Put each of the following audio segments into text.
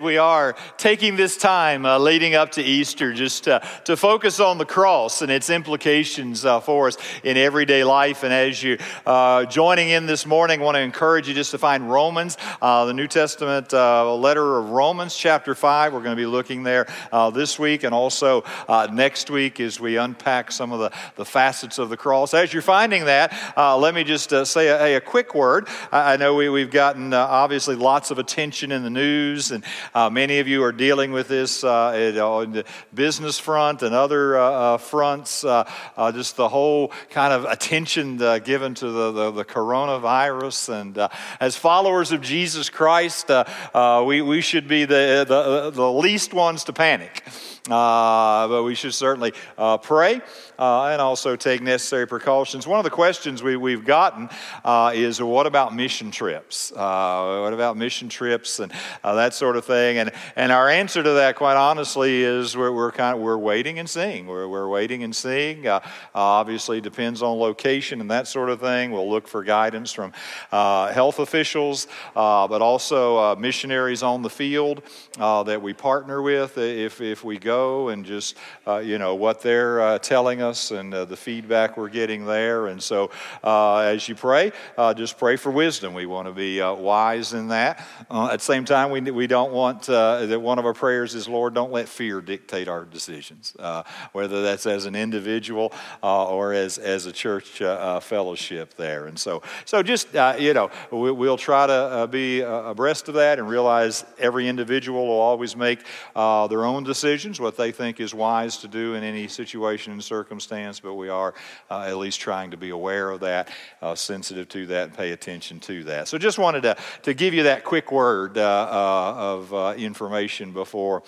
We are taking this time uh, leading up to Easter just uh, to focus on the cross and its implications uh, for us in everyday life. And as you uh, joining in this morning, I want to encourage you just to find Romans, uh, the New Testament uh, letter of Romans, chapter 5. We're going to be looking there this week and also next week as we unpack some of the, the facets of the cross. As you're finding that, let me just say a, a, quick word. I, I know we, we've gotten obviously lots of attention in the news and uh, many of you are dealing with this uh, on the business front and other uh, uh fronts, uh, uh, just the whole kind of attention given to the, the, the coronavirus. And as followers of Jesus Christ, we, we should be the, the, the least ones to panic. Uh, but we should certainly uh, pray uh, and also take necessary precautions. One of the questions we, have gotten uh, is what about mission trips? Uh, what about mission trips and uh, that sort of thing? And, and our answer to that, quite honestly, is we're, we're kind of we're waiting and seeing. We're, we're waiting and seeing. obviously, depends on location and that sort of thing. We'll look for guidance from health officials, but also missionaries on the field that we partner with if, if we go go and just, uh, you know, what they're uh, telling us and uh, the feedback we're getting there. And so uh, as you pray, uh, just pray for wisdom. We want to be uh, wise in that. at the same time, we, we don't want that one of our prayers is, Lord, don't let fear dictate our decisions, whether that's as an individual or as, as a church fellowship there. And so, so just, you know, we, will try to be abreast of that and realize every individual will always make their own decisions what they think is wise to do in any situation and circumstance, but we are uh, at least trying to be aware of that, uh, sensitive to that, and pay attention to that. So just wanted to, to give you that quick word uh, uh of uh, information before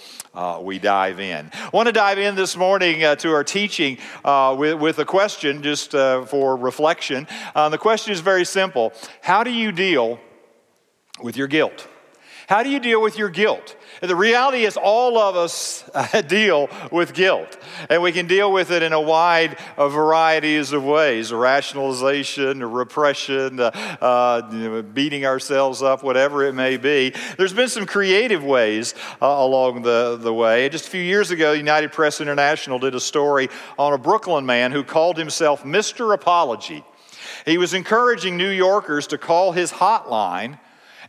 we dive in. I want to dive in this morning to our teaching with, with a question just for reflection. the question is very simple How do you deal with your guilt? How do you deal with your guilt? The reality is, all of us uh, deal with guilt, and we can deal with it in a wide uh, varieties of ways rationalization, repression, uh, uh, beating ourselves up, whatever it may be. There's been some creative ways uh, along the, the way. Just a few years ago, United Press International did a story on a Brooklyn man who called himself Mr. Apology. He was encouraging New Yorkers to call his hotline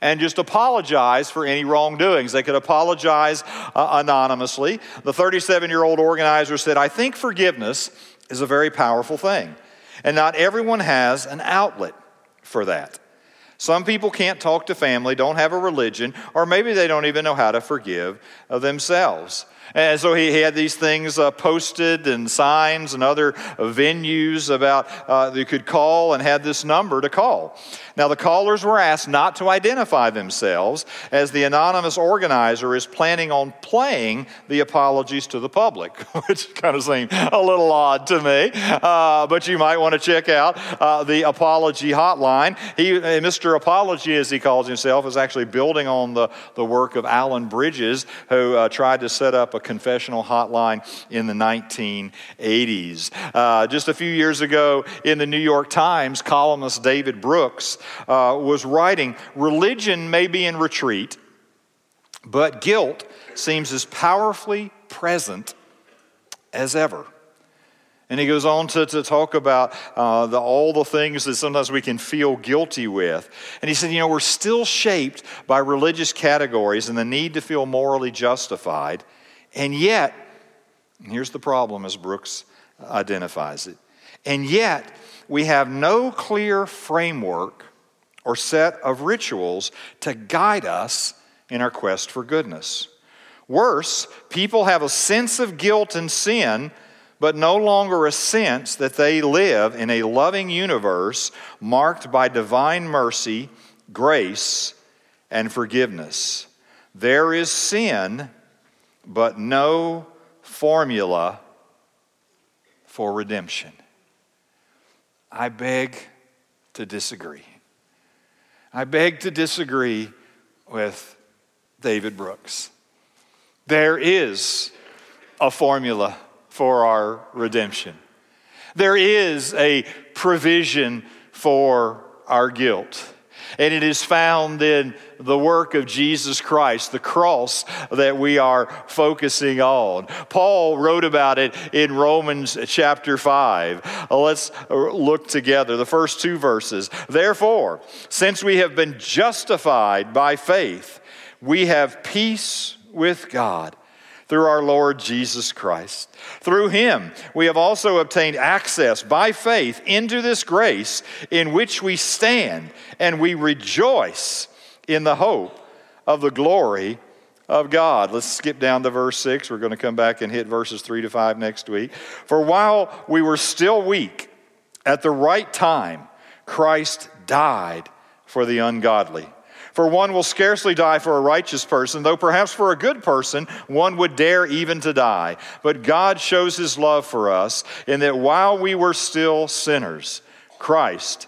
and just apologize for any wrongdoings. They could apologize uh, anonymously. The 37 year old organizer said, I think forgiveness is a very powerful thing, and not everyone has an outlet for that. Some people can't talk to family, don't have a religion, or maybe they don't even know how to forgive uh, themselves. And so he, had these things uh, posted and signs and other venues about uh, you could call and had this number to call. Now, the callers were asked not to identify themselves as the anonymous organizer is planning on playing the apologies to the public, which kind of seemed a little odd to me. Uh, but you might want to check out uh, the apology hotline. He, uh, Mr. Apology, as he calls himself, is actually building on the, the work of Alan Bridges, who uh, tried to set up a confessional hotline in the 1980s. Uh, just a few years ago in the New York Times, columnist David Brooks uh, was writing Religion may be in retreat, but guilt seems as powerfully present as ever. And he goes on to, to talk about uh, the, all the things that sometimes we can feel guilty with. And he said, you know, we're still shaped by religious categories and the need to feel morally justified. And yet, and here's the problem as Brooks identifies it, and yet we have no clear framework or set of rituals to guide us in our quest for goodness. Worse, people have a sense of guilt and sin, but no longer a sense that they live in a loving universe marked by divine mercy, grace, and forgiveness. There is sin, but no formula for redemption. I beg to disagree. I beg to disagree with David Brooks. There is a formula for our redemption. There is a provision for our guilt. And it is found in the work of Jesus Christ, the cross that we are focusing on. Paul wrote about it in Romans chapter 5. Uh, let's look together. The first two verses. Therefore, since we have been justified by faith, we have peace with God through our Lord Jesus Christ. Through him, we have also obtained access by faith into this grace in which we stand, and we rejoice in the hope of the glory of God. Let's skip down to verse 6. We're going to come back and hit verses 3 to 5 next week. For while we were still weak, at the right time, Christ died for the ungodly. For one will scarcely die for a righteous person, though perhaps for a good person one would dare even to die. But God shows his love for us in that while we were still sinners, Christ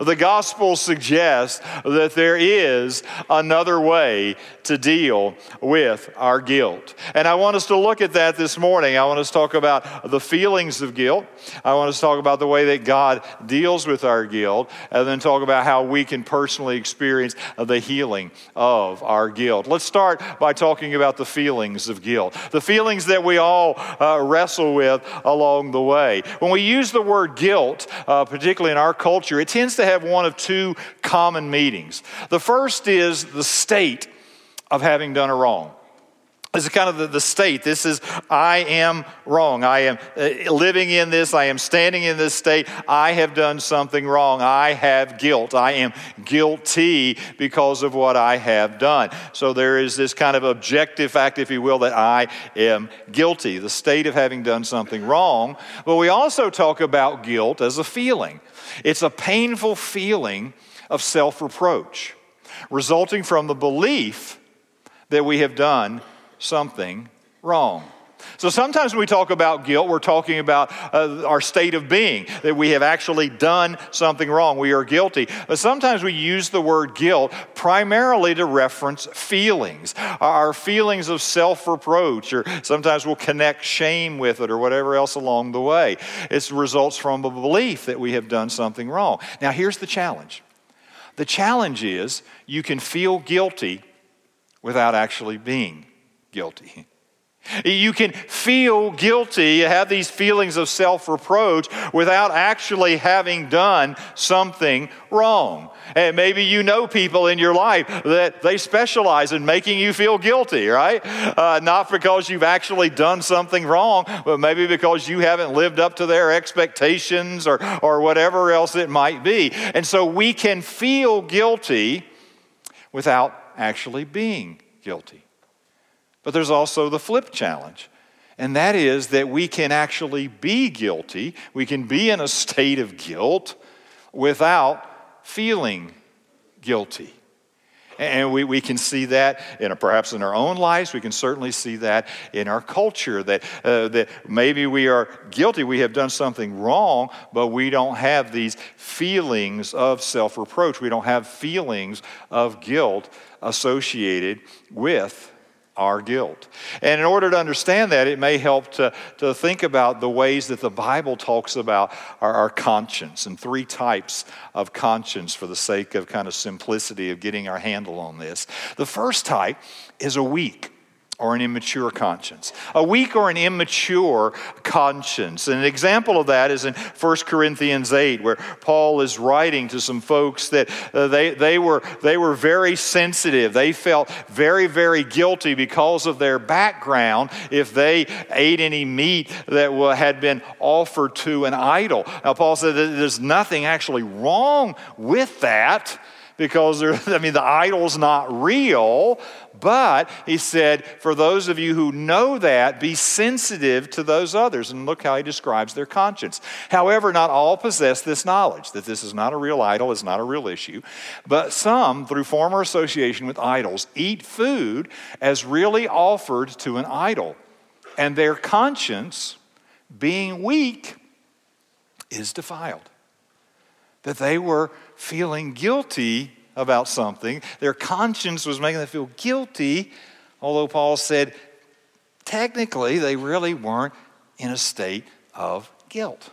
The gospel suggests that there is another way to deal with our guilt. And I want us to look at that this morning. I want us to talk about the feelings of guilt. I want us to talk about the way that God deals with our guilt, and then talk about how we can personally experience the healing of our guilt. Let's start by talking about the feelings of guilt, the feelings that we all uh, wrestle with along the way. When we use the word guilt, uh, particularly in our culture, it tends to have one of two common meanings. The first is the state of having done a wrong. This is kind of the, the, state. This is, I am wrong. I am uh, living in this. I am standing in this state. I have done something wrong. I have guilt. I am guilty because of what I have done. So there is this kind of objective fact, if you will, that I am guilty, the state of having done something wrong. But we also talk about guilt as a feeling. It's a painful feeling of self reproach resulting from the belief that we have done something wrong. So sometimes when we talk about guilt, we're talking about uh, our state of being, that we have actually done something wrong. We are guilty. But sometimes we use the word guilt primarily to reference feelings, our feelings of self reproach, or sometimes we'll connect shame with it or whatever else along the way. It results from a belief that we have done something wrong. Now, here's the challenge the challenge is you can feel guilty without actually being guilty. You can feel guilty, have these feelings of self reproach without actually having done something wrong. And maybe you know people in your life that they specialize in making you feel guilty, right? Uh, not because you've actually done something wrong, but maybe because you haven't lived up to their expectations or, or whatever else it might be. And so we can feel guilty without actually being guilty. But there's also the flip challenge. And that is that we can actually be guilty, we can be in a state of guilt without feeling guilty. And we, we can see that in perhaps in our own lives. We can certainly see that in our culture that, uh, that maybe we are guilty. We have done something wrong, but we don't have these feelings of self reproach. We don't have feelings of guilt associated with our guilt. And in order to understand that, it may help to, to think about the ways that the Bible talks about our, our conscience and three types of conscience for the sake of kind of simplicity of getting our handle on this. The first type is a weak or an immature conscience. A weak or an immature conscience. And an example of that is in 1 Corinthians 8, where Paul is writing to some folks that uh, they, they, were, they were very sensitive. They felt very, very guilty because of their background if they ate any meat that had been offered to an idol. Now, Paul said that there's nothing actually wrong with that because I mean the idol's not real, But he said, for those of you who know that, be sensitive to those others. And look how he describes their conscience. However, not all possess this knowledge that this is not a real idol, is not a real issue. But some, through former association with idols, eat food as really offered to an idol. And their conscience, being weak, is defiled. That they were feeling guilty about something. Their conscience was making them feel guilty, although Paul said technically they really weren't in a state of guilt.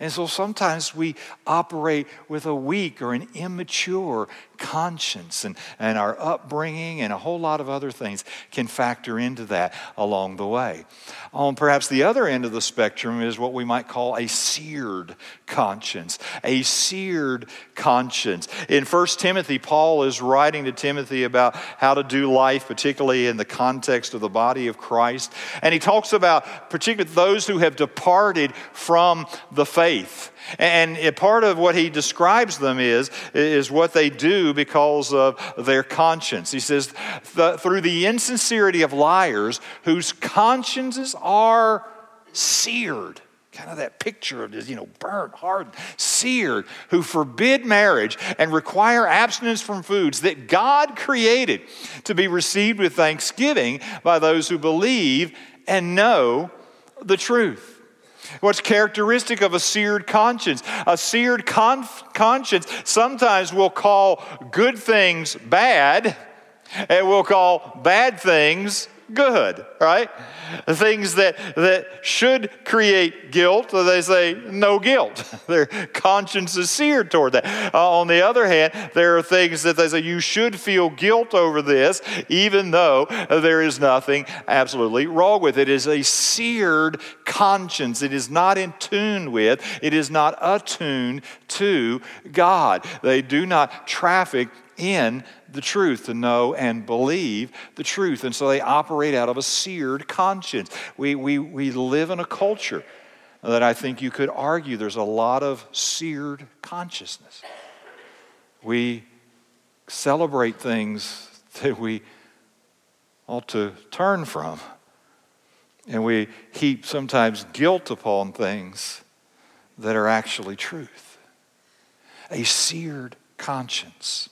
And so sometimes we operate with a weak or an immature conscience, and, and our upbringing and a whole lot of other things can factor into that along the way. On perhaps the other end of the spectrum is what we might call a seared conscience. A seared conscience. In 1 Timothy, Paul is writing to Timothy about how to do life, particularly in the context of the body of Christ. And he talks about particularly those who have departed from the faith. And part of what he describes them is, is what they do because of their conscience. He says, through the insincerity of liars whose consciences are seared. Kind of that picture of this, you know, burnt, hardened, seared, who forbid marriage and require abstinence from foods that God created to be received with thanksgiving by those who believe and know the truth. What's characteristic of a seared conscience? A seared conf- conscience sometimes will call good things bad and will call bad things good, right? Things that, that should create guilt, they say no guilt. Their conscience is seared toward that. Uh, on the other hand, there are things that they say you should feel guilt over this, even though there is nothing absolutely wrong with it. It is a seared conscience. It is not in tune with, it is not attuned to God. They do not traffic in the truth, to know and believe the truth. And so they operate out of a seared conscience. We, we, we live in a culture that I think you could argue there's a lot of seared consciousness. We celebrate things that we ought to turn from. And we heap sometimes guilt upon things that are actually truth. A seared conscience.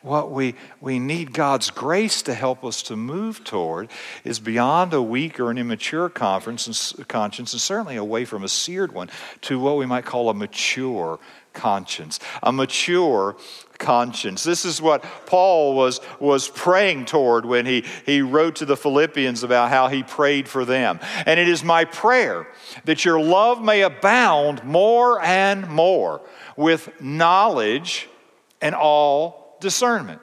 What we, we need God's grace to help us to move toward is beyond a weak or an immature conference and, conscience, and certainly away from a seared one, to what we might call a mature conscience. A mature conscience. This is what Paul was, was praying toward when he, he wrote to the Philippians about how he prayed for them. And it is my prayer that your love may abound more and more with knowledge and all discernment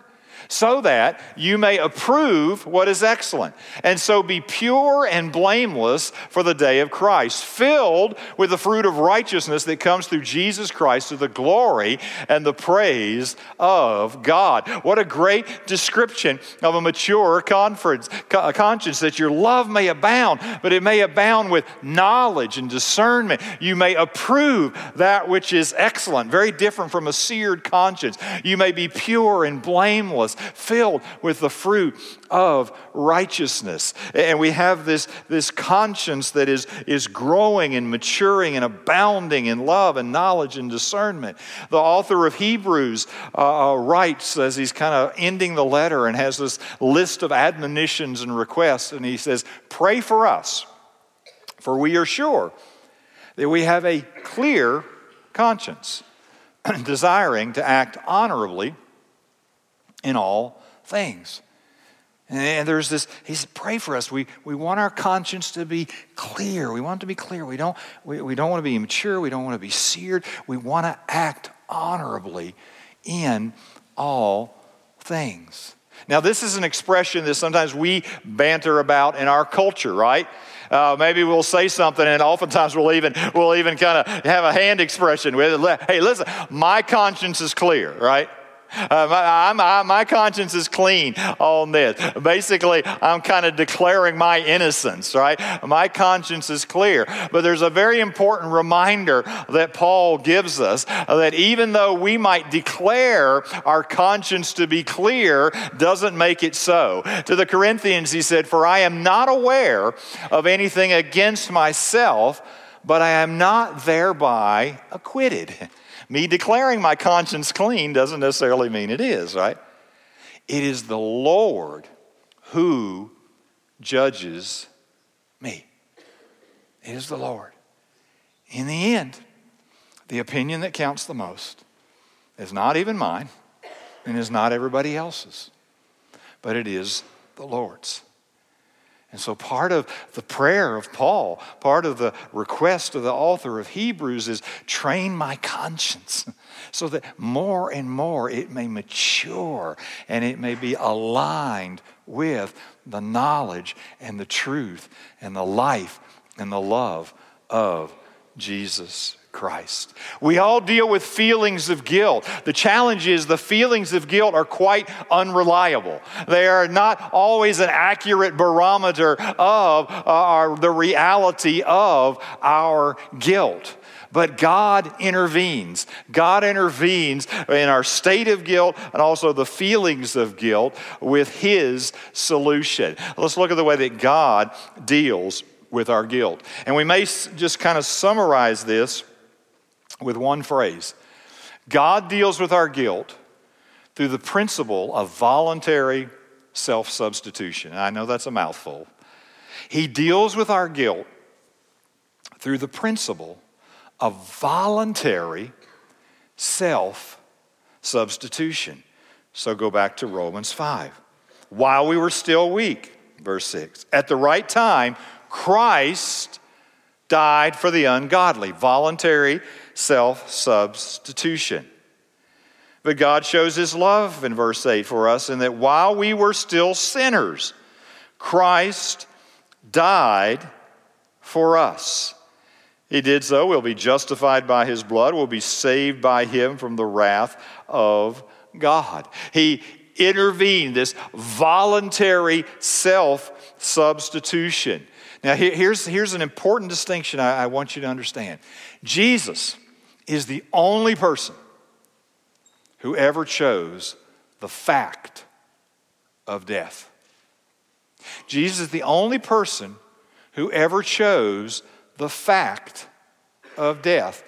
so that you may approve what is excellent, and so be pure and blameless for the day of Christ, filled with the fruit of righteousness that comes through Jesus Christ to the glory and the praise of God. What a great description of a mature conscience that your love may abound, but it may abound with knowledge and discernment. You may approve that which is excellent, very different from a seared conscience. You may be pure and blameless filled with the fruit of righteousness. And we have this, this conscience that is, is growing and maturing and abounding in love and knowledge and discernment. The author of Hebrews uh, uh writes as he's kind of ending the letter and has this list of admonitions and requests, and he says, Pray for us, for we are sure that we have a clear conscience, desiring to act honorably in all things. And there's this, he said, pray for us. We, we want our conscience to be clear. We want it to be clear. We don't, we, we don't want to be immature. We don't want to be seared. We want to act honorably in all things. Now, this is an expression that sometimes we banter about in our culture, right? Uh, maybe we'll say something, and oftentimes we'll even we'll even kind of have a hand expression with it. Hey, listen, my conscience is clear, right? Uh, my, my, my, conscience is clean on this. Basically, I'm kind of declaring my innocence, right? My conscience is clear. But there's a very important reminder that Paul gives us that even though we might declare our conscience to be clear, doesn't make it so. To the Corinthians, he said, For I am not aware of anything against myself, but I am not thereby acquitted. Me declaring my conscience clean doesn't necessarily mean it is, right? It is the Lord who judges me. It is the Lord. In the end, the opinion that counts the most is not even mine and is not everybody else's, but it is the Lord's. And so, part of the prayer of Paul, part of the request of the author of Hebrews is train my conscience so that more and more it may mature and it may be aligned with the knowledge and the truth and the life and the love of Jesus Christ. We all deal with feelings of guilt. The challenge is the feelings of guilt are quite unreliable. They are not always an accurate barometer of uh, the reality of our guilt. But God intervenes. God intervenes in our state of guilt and also the feelings of guilt with His solution. Let's look at the way that God deals with our guilt. And we may just kind of summarize this with one phrase God deals with our guilt through the principle of voluntary self substitution. I know that's a mouthful. He deals with our guilt through the principle of voluntary self substitution. So go back to Romans 5. While we were still weak, verse 6, at the right time, Christ died for the ungodly. Voluntary self substitution. But God shows his love in verse 8 for us in that while we were still sinners, Christ died for us. He did so. We'll be justified by his blood. We'll be saved by him from the wrath of God. He intervened, this voluntary self substitution. Now, here's, here's an important distinction I, I want you to understand Jesus is the only person who ever chose the fact of death. Jesus is the only person who ever chose the fact of death.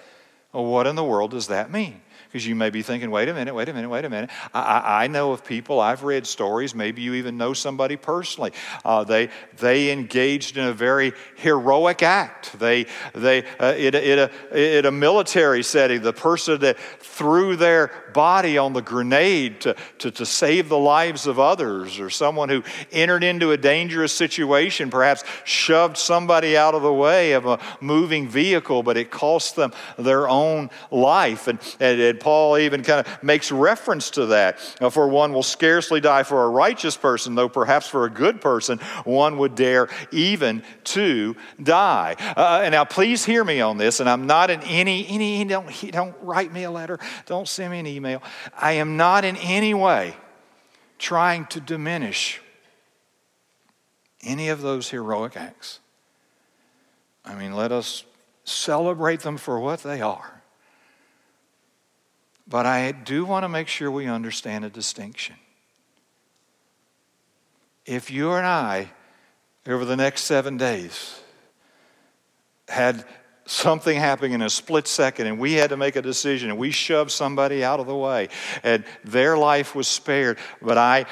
Well, what in the world does that mean? Because you may be thinking, wait a minute, wait a minute, wait a minute. I, I know of people, I've read stories, maybe you even know somebody personally. Uh, they, they engaged in a very heroic act. They, they, uh, in, in, a, in a military setting, the person that threw their body on the grenade to, to, to save the lives of others, or someone who entered into a dangerous situation, perhaps shoved somebody out of the way of a moving vehicle, but it cost them their own life. And, and, Paul even kind of makes reference to that. For one will scarcely die for a righteous person, though perhaps for a good person, one would dare even to die. Uh, and now, please hear me on this, and I'm not in any, any don't, don't write me a letter, don't send me an email. I am not in any way trying to diminish any of those heroic acts. I mean, let us celebrate them for what they are. But I do want to make sure we understand a distinction. If you and I, over the next seven days, had something happening in a split second and we had to make a decision and we shoved somebody out of the way and their life was spared, but I,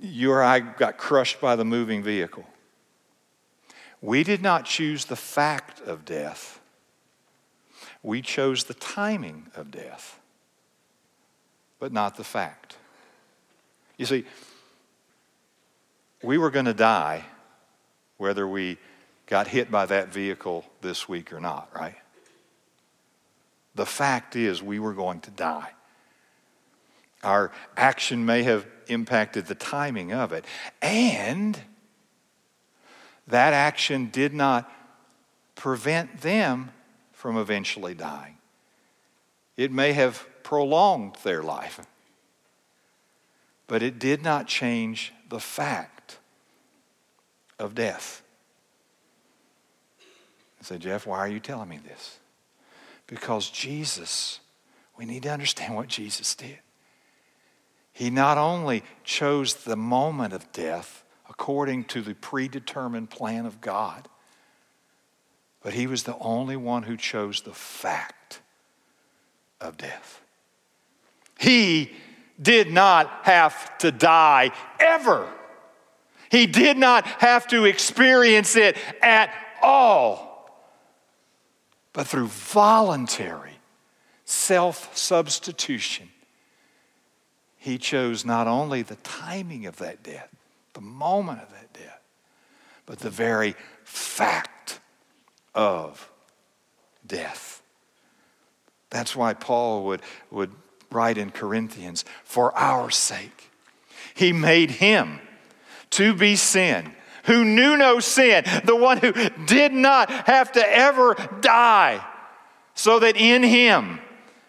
you or I got crushed by the moving vehicle. We did not choose the fact of death, we chose the timing of death but not the fact. You see, we were going to die whether we got hit by that vehicle this week or not, right? The fact is, we were going to die. Our action may have impacted the timing of it, and that action did not prevent them from eventually dying. It may have prolonged their life. but it did not change the fact of death. I said, Jeff, why are you telling me this? Because Jesus, we need to understand what Jesus did. He not only chose the moment of death according to the predetermined plan of God, but he was the only one who chose the fact of death. He did not have to die ever. He did not have to experience it at all. But through voluntary self substitution, he chose not only the timing of that death, the moment of that death, but the very fact of death. That's why Paul would, would write in Corinthians, for our sake. He made him to be sin, who knew no sin, the one who did not have to ever die, so that in him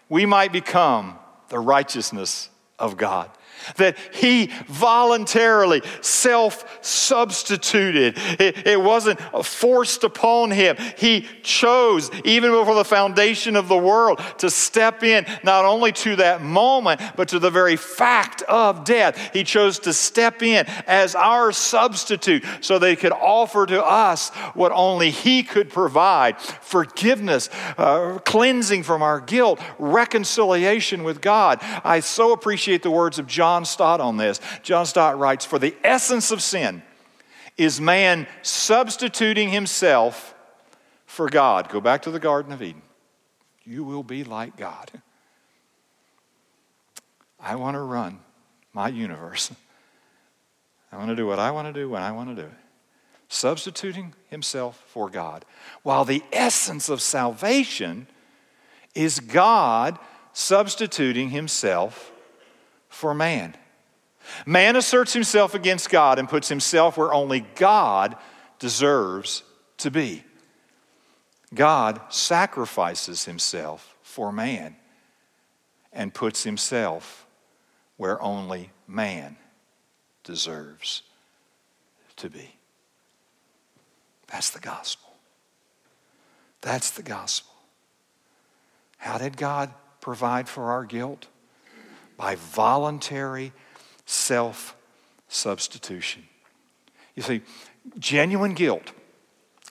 we might become the righteousness of God that he voluntarily self substituted. It, it, wasn't forced upon him. He chose, even before the foundation of the world, to step in not only to that moment, but to the very fact of death. He chose to step in as our substitute so they could offer to us what only he could provide forgiveness, uh, cleansing from our guilt, reconciliation with God. I so appreciate the words of John John Stott on this. John Stott writes For the essence of sin is man substituting himself for God. Go back to the Garden of Eden. You will be like God. I want to run my universe. I want to do what I want to do when I want to do it. Substituting himself for God. While the essence of salvation is God substituting himself for man. Man asserts himself against God and puts himself where only God deserves to be. God sacrifices himself for man and puts himself where only man deserves to be. That's the gospel. That's the gospel. How did God provide for our guilt? By voluntary self substitution. You see, genuine guilt.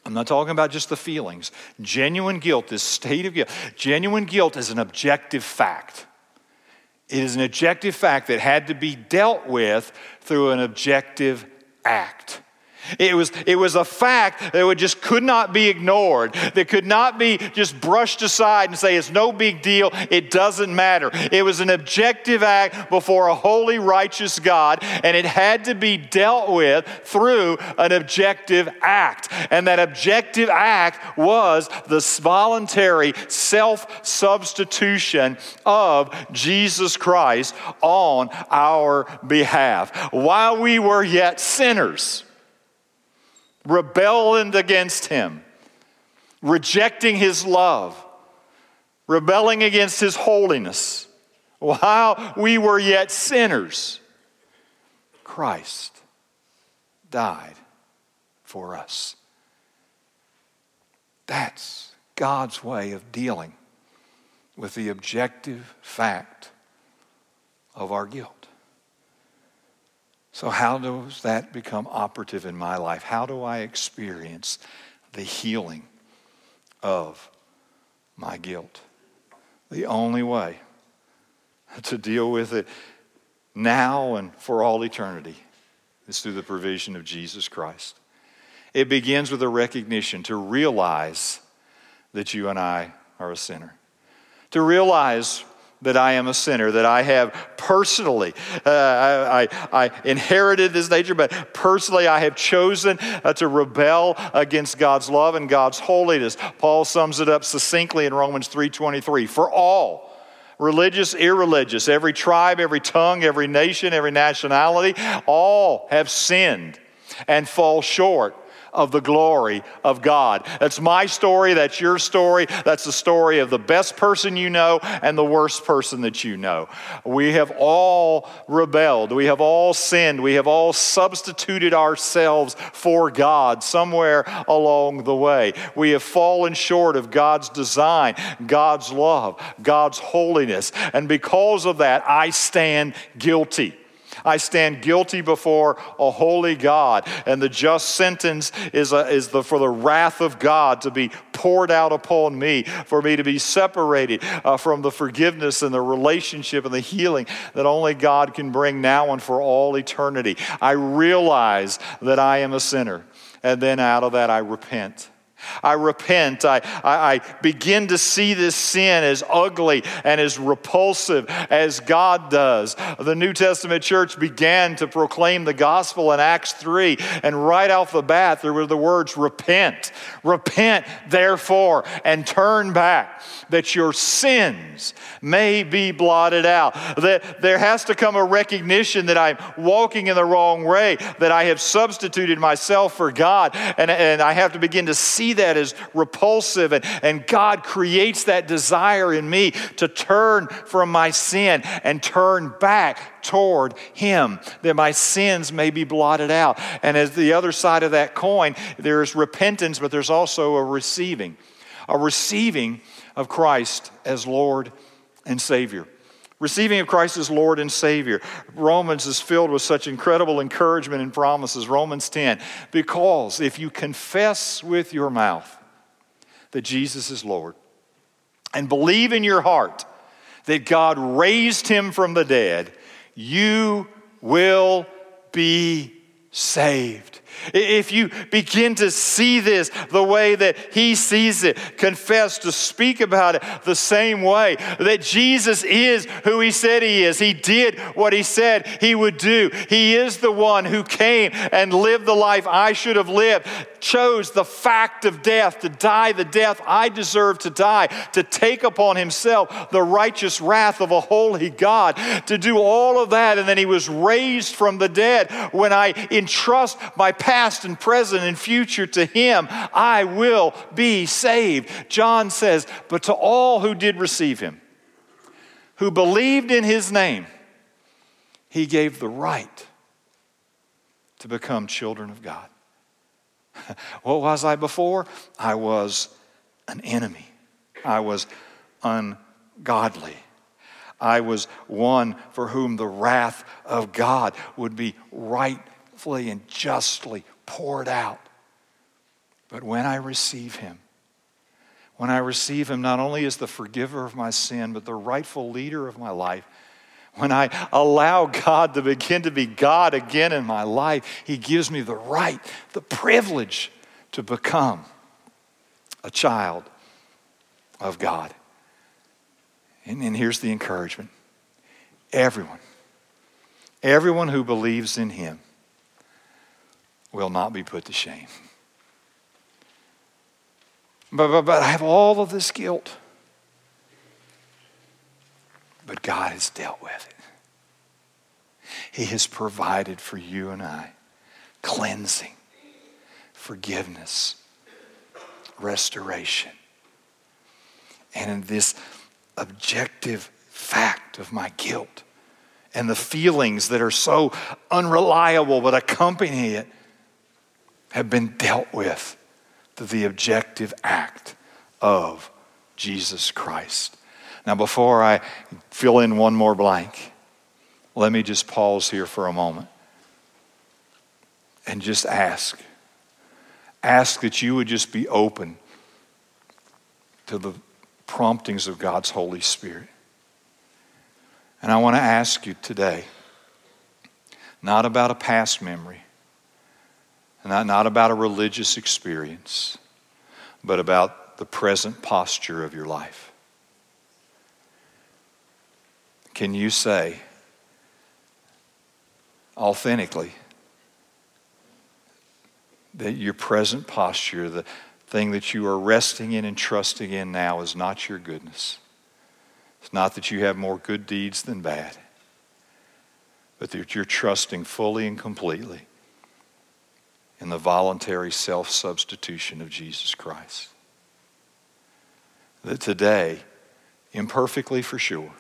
I'm not talking about just the feelings. Genuine guilt, this state of guilt, genuine guilt is an objective fact. It is an objective fact that had to be dealt with through an objective act. It was, it was a fact that just could not be ignored, that could not be just brushed aside and say it's no big deal, it doesn't matter. It was an objective act before a holy, righteous God, and it had to be dealt with through an objective act. And that objective act was the voluntary self substitution of Jesus Christ on our behalf. While we were yet sinners, rebelling against him, rejecting his love, rebelling against his holiness. While we were yet sinners, Christ died for us. That's God's way of dealing with the objective fact of our guilt. So, how does that become operative in my life? How do I experience the healing of my guilt? The only way to deal with it now and for all eternity is through the provision of Jesus Christ. It begins with a recognition to realize that you and I are a sinner, to realize that I am a sinner, that I have personally, uh, I, I, inherited this nature, but personally I have chosen uh, to rebel against God's love and God's holiness. Paul sums it up succinctly in Romans 3.23. For all, religious, irreligious, every tribe, every tongue, every nation, every nationality, all have sinned and fall short of the glory of God. That's my story. That's your story. That's the story of the best person you know and the worst person that you know. We have all rebelled. We have all sinned. We have all substituted ourselves for God somewhere along the way. We have fallen short of God's design, God's love, God's holiness. And because of that, I stand guilty. I stand guilty before a holy God, and the just sentence is, a, is the, for the wrath of God to be poured out upon me, for me to be separated uh, from the forgiveness and the relationship and the healing that only God can bring now and for all eternity. I realize that I am a sinner, and then out of that I repent. I repent. I, I, I, begin to see this sin as ugly and as repulsive as God does. The New Testament church began to proclaim the gospel in Acts 3, and right off the bat, there were the words repent. Repent, therefore, and turn back, that your sins may be blotted out. That there has to come a recognition that I'm walking in the wrong way, that I have substituted myself for God, and, and I have to begin to see that as repulsive. And, and God creates that desire in me to turn from my sin and turn back toward Him, that my sins may be blotted out. And as the other side of that coin, there's repentance, but there's also a receiving, a receiving of Christ as Lord and Savior receiving of Christ as Lord and Savior. Romans is filled with such incredible encouragement and promises. Romans 10. Because if you confess with your mouth that Jesus is Lord and believe in your heart that God raised him from the dead, you will be saved. If you begin to see this the way that he sees it, confess to speak about it the same way, that Jesus is who he said he is. He did what he said he would do. He is the one who came and lived the life I should have lived, chose the fact of death to die the death I deserve to die, to take upon himself the righteous wrath of a holy God, to do all of that. And then he was raised from the dead. When I entrust my past and present and future to him, I will be saved. John says, But to all who did receive him, who believed in his name, he gave the right to become children of God. what was I before? I was an enemy. I was ungodly. I was one for whom the wrath of God would be right and justly poured out. But when I receive Him, when I receive Him not only as the forgiver of my sin, but the rightful leader of my life, when I allow God to begin to be God again in my life, He gives me the right, the privilege to become a child of God. And, and here's the encouragement everyone, everyone who believes in Him will not be put to shame. But, but, but I have all of this guilt. But God has dealt with it. He has provided for you and I cleansing, forgiveness, restoration. And in this objective fact of my guilt and the feelings that are so unreliable but accompany it, have been dealt with through the objective act of Jesus Christ. Now, before I fill in one more blank, let me just pause here for a moment and just ask. Ask that you would just be open to the promptings of God's Holy Spirit. And I want to ask you today, not about a past memory, not, not about a religious experience, but about the present posture of your life. Can you say authentically that your present posture, the thing that you are resting in and trusting in now, is not your goodness? It's not that you have more good deeds than bad, but that you're trusting fully and completely in the voluntary self substitution of Jesus Christ. That today, imperfectly for sure,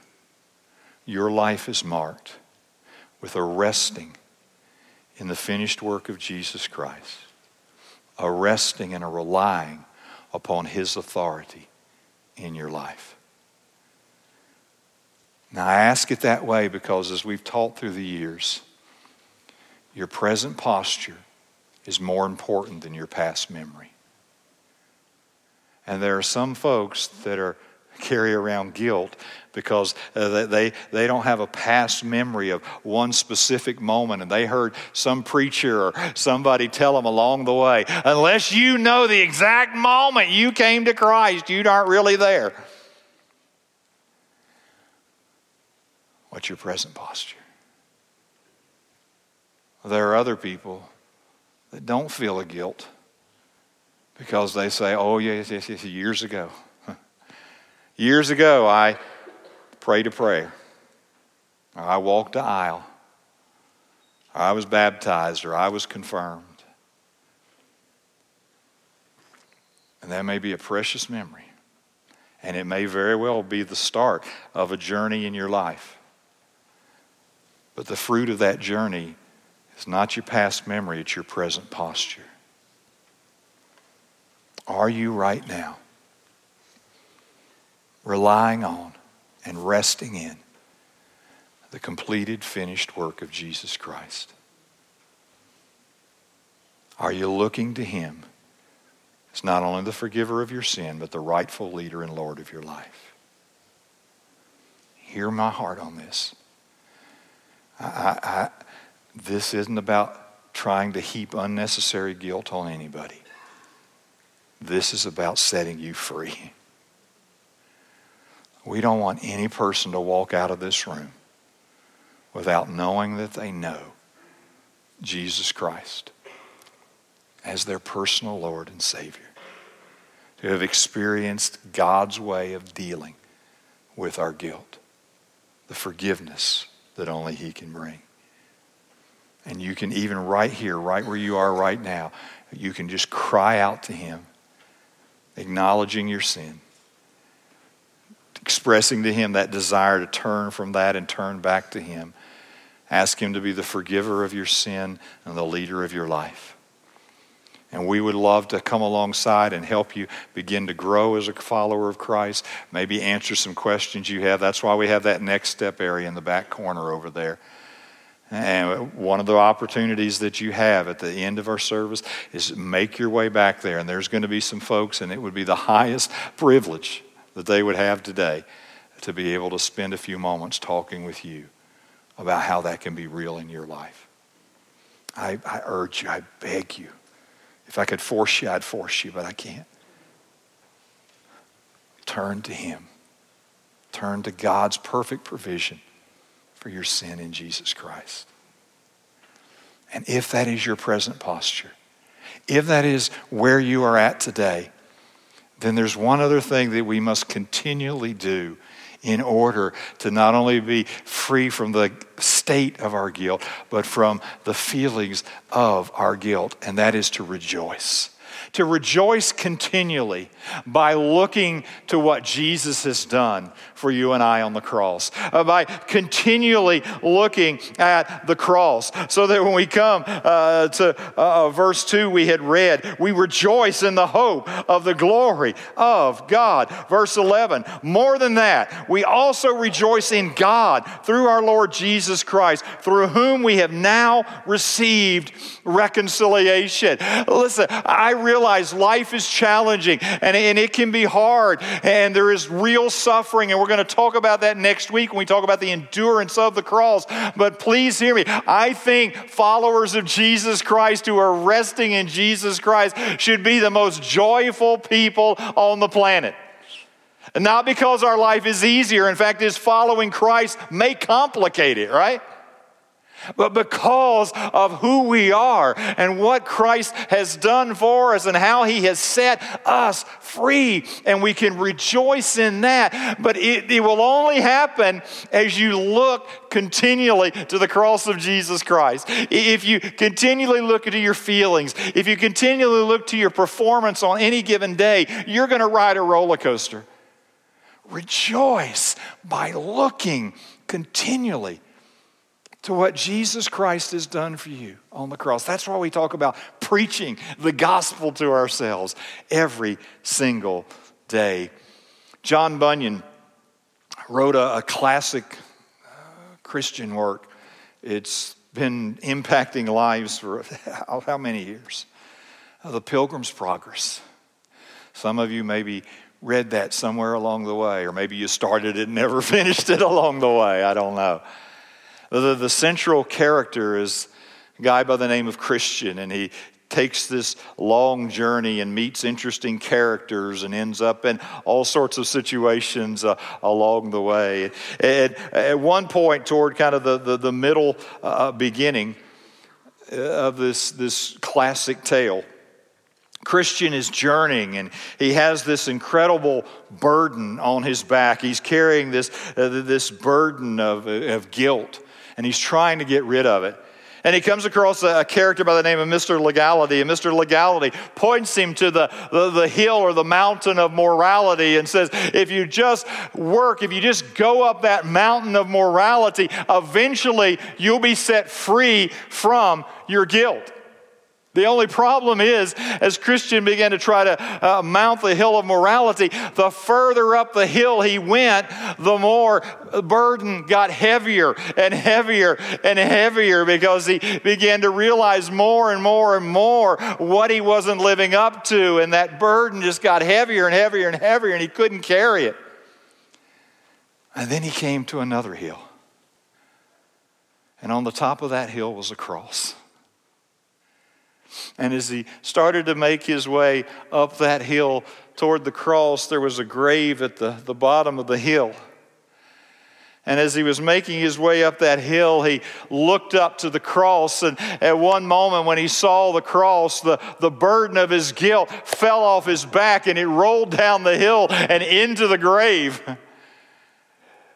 your life is marked with a resting in the finished work of Jesus Christ, a resting and a relying upon His authority in your life. Now, I ask it that way because as we've taught through the years, your present posture is more important than your past memory. And there are some folks that are carry around guilt because uh, they, they don't have a past memory of one specific moment. And they heard some preacher or somebody tell them along the way unless you know the exact moment you came to christ you aren't really there. What's your present posture? There are other people that don't feel a guilt because they say, oh, yes, yes, yes, years ago. years ago, I prayed a prayer. I walked the aisle. I was baptized or I was confirmed. And that may be a precious memory. And it may very well be the start of a journey in your life. But the fruit of that journey it's not your past memory, it's your present posture. Are you right now relying on and resting in the completed, finished work of Jesus Christ? Are you looking to Him as not only the forgiver of your sin, but the rightful leader and Lord of your life? Hear my heart on this. I, I, this isn't about trying to heap unnecessary guilt on anybody. This is about setting you free. We don't want any person to walk out of this room without knowing that they know Jesus Christ as their personal Lord and Savior, to have experienced God's way of dealing with our guilt, the forgiveness that only He can bring. And you can even right here, right where you are right now, you can just cry out to Him, acknowledging your sin, expressing to Him that desire to turn from that and turn back to Him. Ask Him to be the forgiver of your sin and the leader of your life. And we would love to come alongside and help you begin to grow as a follower of Christ, maybe answer some questions you have. That's why we have that next step area in the back corner over there. And one of the opportunities that you have at the end of our service is make your way back there. And there's going to be some folks, and it would be the highest privilege that they would have today to be able to spend a few moments talking with you about how that can be real in your life. I, I urge you, I beg you. If I could force you, I'd force you, but I can't. Turn to Him. Turn to God's perfect provision for your sin in Jesus Christ. And if that is your present posture, if that is where you are at today, then there's one other thing that we must continually do in order to not only be free from the state of our guilt, but from the feelings of our guilt, and that is to rejoice to rejoice continually by looking to what Jesus has done for you and I on the cross, uh, by continually looking at the cross, so that when we come uh, to uh, verse 2 we had read, we rejoice in the hope of the glory of God. Verse 11, more than that, we also rejoice in God through our Lord Jesus Christ, through whom we have now received reconciliation. Listen, I realize realize life is challenging and, and it can be hard and there is real suffering. And we're going to talk about that next week when we talk about the endurance of the cross. But please hear me. I think followers of Jesus Christ who are resting in Jesus Christ should be the most joyful people on the planet. Not because our life is easier. In fact, is following Christ may complicate it, right? But because of who we are and what Christ has done for us and how he has set us free. And we can rejoice in that. But it, it, will only happen as you look continually to the cross of Jesus Christ. If you continually look to your feelings, if you continually look to your performance on any given day, you're going to ride a roller coaster. Rejoice by looking continually to what Jesus Christ has done for you on the cross. That's why we talk about preaching the gospel to ourselves every single day. John Bunyan wrote a, a classic uh, Christian work. It's been impacting lives for how, how many years? Uh, the Pilgrim's Progress. Some of you maybe read that somewhere along the way, or maybe you started it and never finished it along the way. I don't know. The, the central character is a guy by the name of Christian, and he takes this long journey and meets interesting characters and ends up in all sorts of situations uh, along the way. At, at one point, toward kind of the, the, the middle uh, beginning uh, of this, this classic tale, Christian is journeying and he has this incredible burden on his back. He's carrying this, uh, this burden of, of guilt and he's trying to get rid of it. And he comes across a, character by the name of Mr. Legality, and Mr. Legality points him to the, the, the, hill or the mountain of morality and says, If you just work, if you just go up that mountain of morality, eventually you'll be set free from your guilt. The only problem is, as Christian began to try to uh, mount the hill of morality, the further up the hill he went, the more burden got heavier and heavier and heavier because he began to realize more and more and more what he wasn't living up to. And that burden just got heavier and heavier and heavier, and he couldn't carry it. And then he came to another hill. And on the top of that hill was a cross. And as he started to make his way up that hill toward the cross, there was a grave at the, the bottom of the hill. And as he was making his way up that hill, he looked up to the cross. And at one moment, when he saw the cross, the, the burden of his guilt fell off his back and it rolled down the hill and into the grave.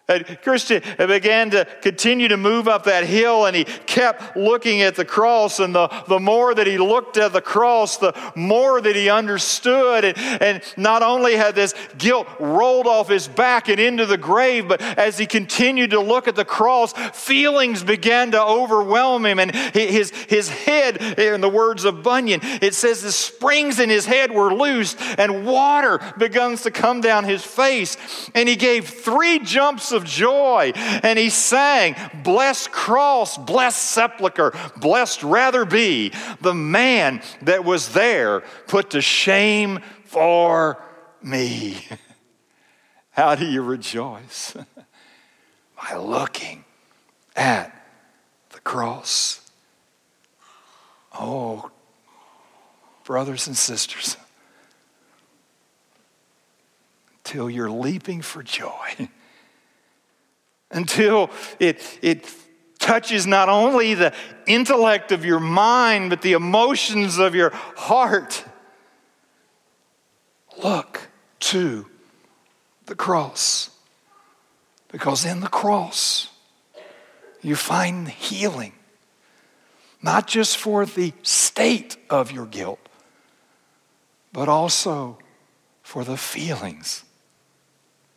And Christian began to continue to move up that hill and he kept looking at the cross. And the, the more that he looked at the cross, the more that he understood. And, and not only had this guilt rolled off his back and into the grave, but as he continued to look at the cross, feelings began to overwhelm him. And his, his head, in the words of Bunyan, it says the springs in his head were loosed and water begins to come down his face. And he gave three jumps of joy. And he sang, Blessed cross, blessed sepulchre, blessed rather be the man that was there put to shame for me. How do you rejoice? By looking at the cross. Oh, brothers and sisters, till you're leaping for joy until it, it touches not only the intellect of your mind, but the emotions of your heart. Look to the cross. Because in the cross, you find healing, not just for the state of your guilt, but also for the feelings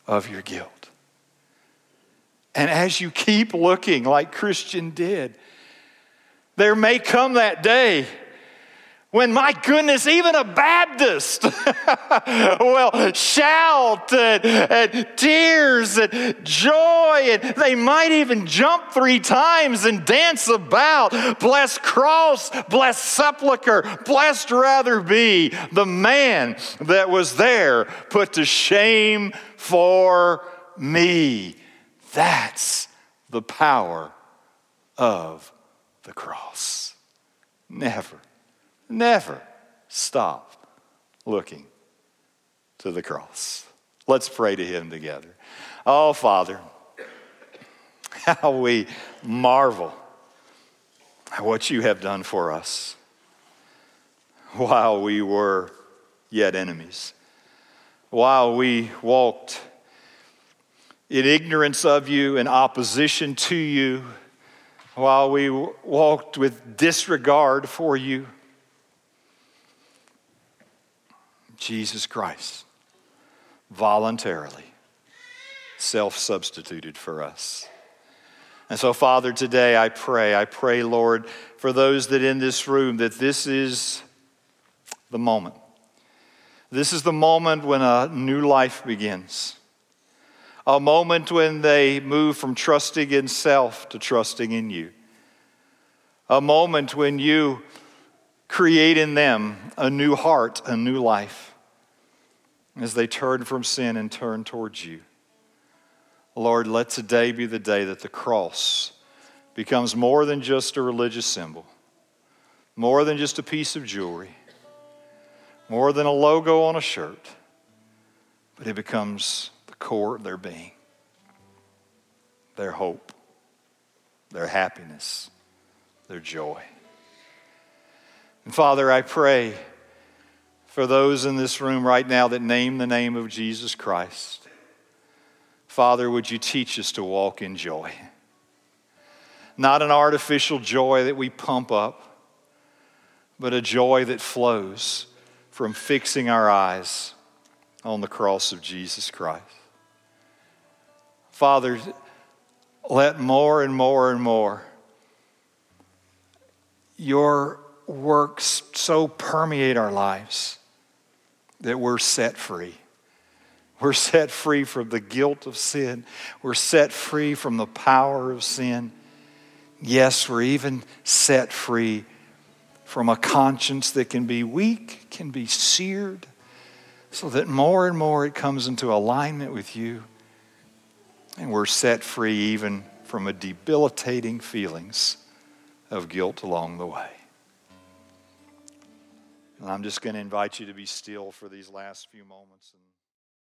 of your guilt. And as you keep looking like Christian did, there may come that day when, my goodness, even a Baptist will shout and, and, tears and joy, and they might even jump three times and dance about. Blessed cross, blessed sepulchre, blessed rather be the man that was there put to shame for me. That's the power of the cross. Never, never stop looking to the cross. Let's pray to Him together. Oh, Father, how we marvel at what you have done for us while we were yet enemies, while we walked in ignorance of you, in opposition to you, while we walked with disregard for you. Jesus Christ voluntarily self substituted for us. And so, Father, today I pray, I pray, Lord, for those that in this room, that this is the moment. This is the moment when a new life begins. A moment when they move from trusting in self to trusting in you. A moment when you create in them a new heart, a new life, as they turn from sin and turn towards you. Lord, let today be the day that the cross becomes more than just a religious symbol, more than just a piece of jewelry, more than a logo on a shirt, but it becomes core of their being, their hope, their happiness, their joy. And Father, I pray for those in this room right now that name the name of Jesus Christ. Father, would you teach us to walk in joy? Not an artificial joy that we pump up, but a joy that flows from fixing our eyes on the cross of Jesus Christ. Father, let more and more and more your works so permeate our lives that we're set free. We're set free from the guilt of sin. We're set free from the power of sin. Yes, we're even set free from a conscience that can be weak, can be seared, so that more and more it comes into alignment with you. And we're set free even from a debilitating feelings of guilt along the way. And I'm just going to invite you to be still for these last few moments.